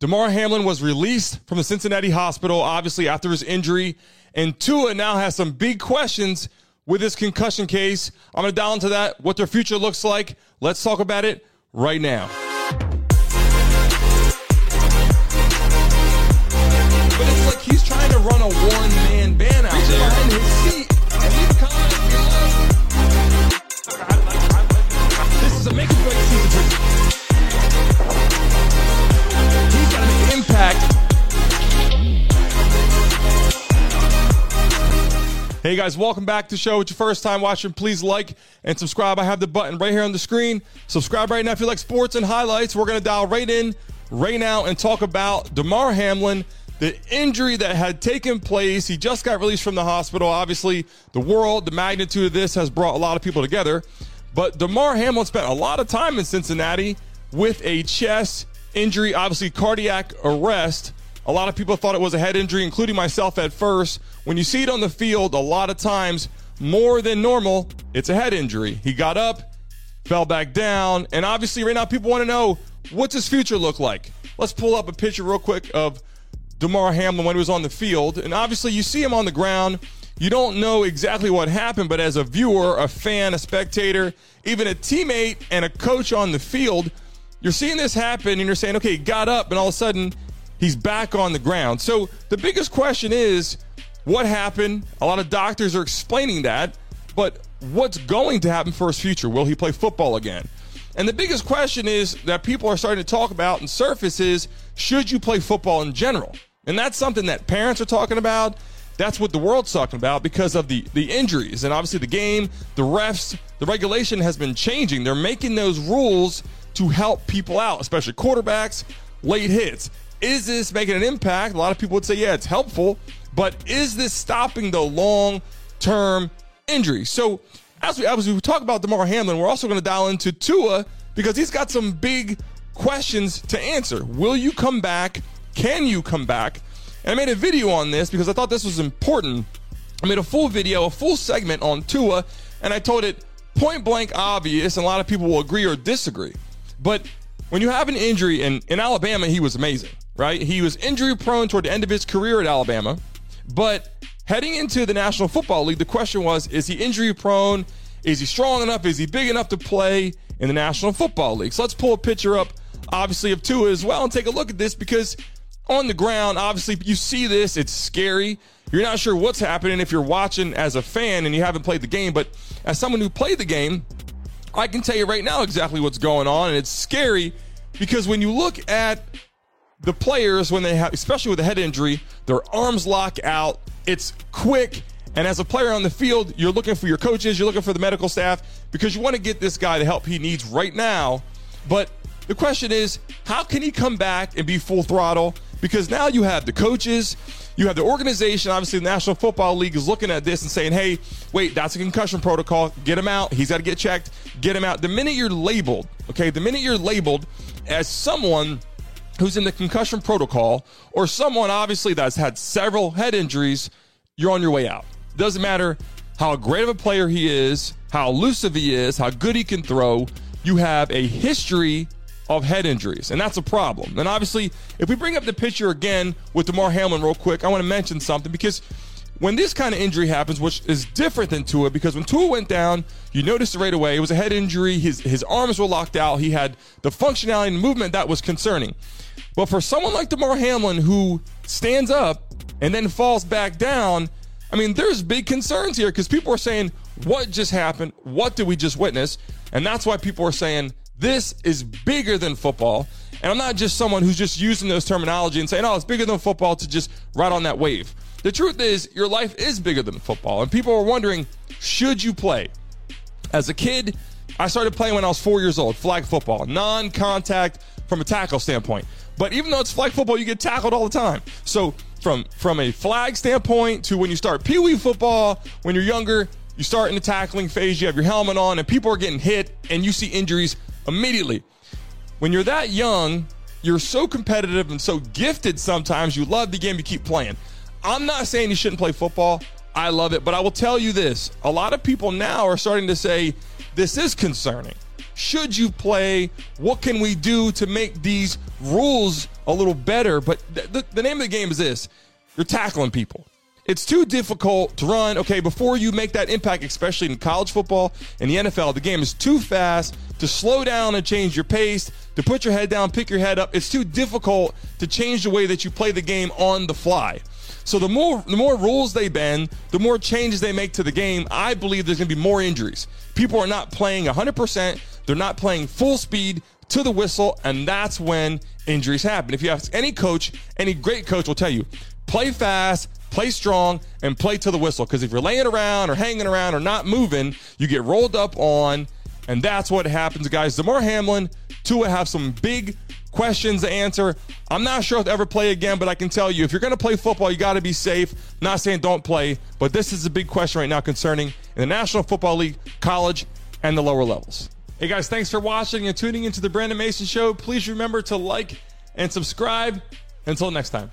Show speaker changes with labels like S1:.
S1: Damar Hamlin was released from the Cincinnati hospital, obviously after his injury, and Tua now has some big questions with his concussion case. I'm going to dial into that, what their future looks like. Let's talk about it right now. But it's like he's trying to run a one man band out there Hey guys, welcome back to the show. It's your first time watching. Please like and subscribe. I have the button right here on the screen. Subscribe right now if you like sports and highlights. We're going to dial right in right now and talk about Damar Hamlin the injury that had taken place. He just got released from the hospital. Obviously, the world, the magnitude of this has brought a lot of people together. But Damar Hamlin spent a lot of time in Cincinnati with a chest injury, obviously, cardiac arrest. A lot of people thought it was a head injury, including myself at first. When you see it on the field, a lot of times, more than normal, it's a head injury. He got up, fell back down, and obviously, right now, people want to know what's his future look like. Let's pull up a picture real quick of Damar Hamlin when he was on the field. And obviously, you see him on the ground. You don't know exactly what happened, but as a viewer, a fan, a spectator, even a teammate and a coach on the field, you're seeing this happen and you're saying, okay, he got up and all of a sudden he's back on the ground. So the biggest question is what happened? A lot of doctors are explaining that, but what's going to happen for his future? Will he play football again? And the biggest question is that people are starting to talk about and surface is should you play football in general? And that's something that parents are talking about. That's what the world's talking about because of the, the injuries. And obviously, the game, the refs, the regulation has been changing. They're making those rules to help people out, especially quarterbacks, late hits. Is this making an impact? A lot of people would say, yeah, it's helpful. But is this stopping the long term injury? So, as we, as we talk about Damar Hamlin, we're also going to dial into Tua because he's got some big questions to answer. Will you come back? Can you come back? And I made a video on this because I thought this was important. I made a full video, a full segment on Tua, and I told it point blank obvious, and a lot of people will agree or disagree. But when you have an injury, and in Alabama, he was amazing, right? He was injury prone toward the end of his career at Alabama. But heading into the National Football League, the question was is he injury prone? Is he strong enough? Is he big enough to play in the National Football League? So let's pull a picture up, obviously, of Tua as well and take a look at this because on the ground, obviously, you see this, it's scary. You're not sure what's happening if you're watching as a fan and you haven't played the game, but as someone who played the game, I can tell you right now exactly what's going on, and it's scary because when you look at the players when they have, especially with a head injury, their arms lock out. It's quick. And as a player on the field, you're looking for your coaches, you're looking for the medical staff because you want to get this guy the help he needs right now. But the question is, how can he come back and be full throttle? Because now you have the coaches, you have the organization. Obviously, the National Football League is looking at this and saying, hey, wait, that's a concussion protocol. Get him out. He's got to get checked. Get him out. The minute you're labeled, okay, the minute you're labeled as someone who's in the concussion protocol or someone obviously that's had several head injuries, you're on your way out. Doesn't matter how great of a player he is, how elusive he is, how good he can throw. You have a history of head injuries, and that's a problem. And obviously, if we bring up the picture again with Damar Hamlin real quick, I want to mention something because when this kind of injury happens, which is different than Tua, because when Tua went down, you noticed it right away. It was a head injury. His his arms were locked out. He had the functionality and movement that was concerning. But for someone like Damar Hamlin who stands up and then falls back down, I mean, there's big concerns here because people are saying, what just happened? What did we just witness? And that's why people are saying this is bigger than football. And I'm not just someone who's just using those terminology and saying, oh, it's bigger than football to just ride on that wave. The truth is, your life is bigger than football. And people are wondering, should you play? As a kid, I started playing when I was four years old, flag football, non contact from a tackle standpoint. But even though it's flag football, you get tackled all the time. So from from a flag standpoint to when you start pee wee football, when you're younger, you start in the tackling phase, you have your helmet on, and people are getting hit, and you see injuries immediately. When you're that young, you're so competitive and so gifted sometimes, you love the game, you keep playing. I'm not saying you shouldn't play football. I love it, but I will tell you this a lot of people now are starting to say this is concerning. Should you play? What can we do to make these rules a little better? But th- the, the name of the game is this you're tackling people. It's too difficult to run. Okay, before you make that impact, especially in college football and the NFL, the game is too fast to slow down and change your pace, to put your head down, pick your head up. It's too difficult to change the way that you play the game on the fly. So the more the more rules they bend, the more changes they make to the game, I believe there's going to be more injuries. People are not playing 100%, they're not playing full speed to the whistle, and that's when injuries happen. If you ask any coach, any great coach will tell you, play fast, play strong, and play to the whistle. Because if you're laying around or hanging around or not moving, you get rolled up on, and that's what happens, guys. Damar Hamlin, Tua have some big questions to answer. I'm not sure if ever play again, but I can tell you if you're going to play football, you got to be safe. Not saying don't play, but this is a big question right now concerning in the National Football League, college, and the lower levels. Hey guys, thanks for watching and tuning into the Brandon Mason Show. Please remember to like and subscribe. Until next time.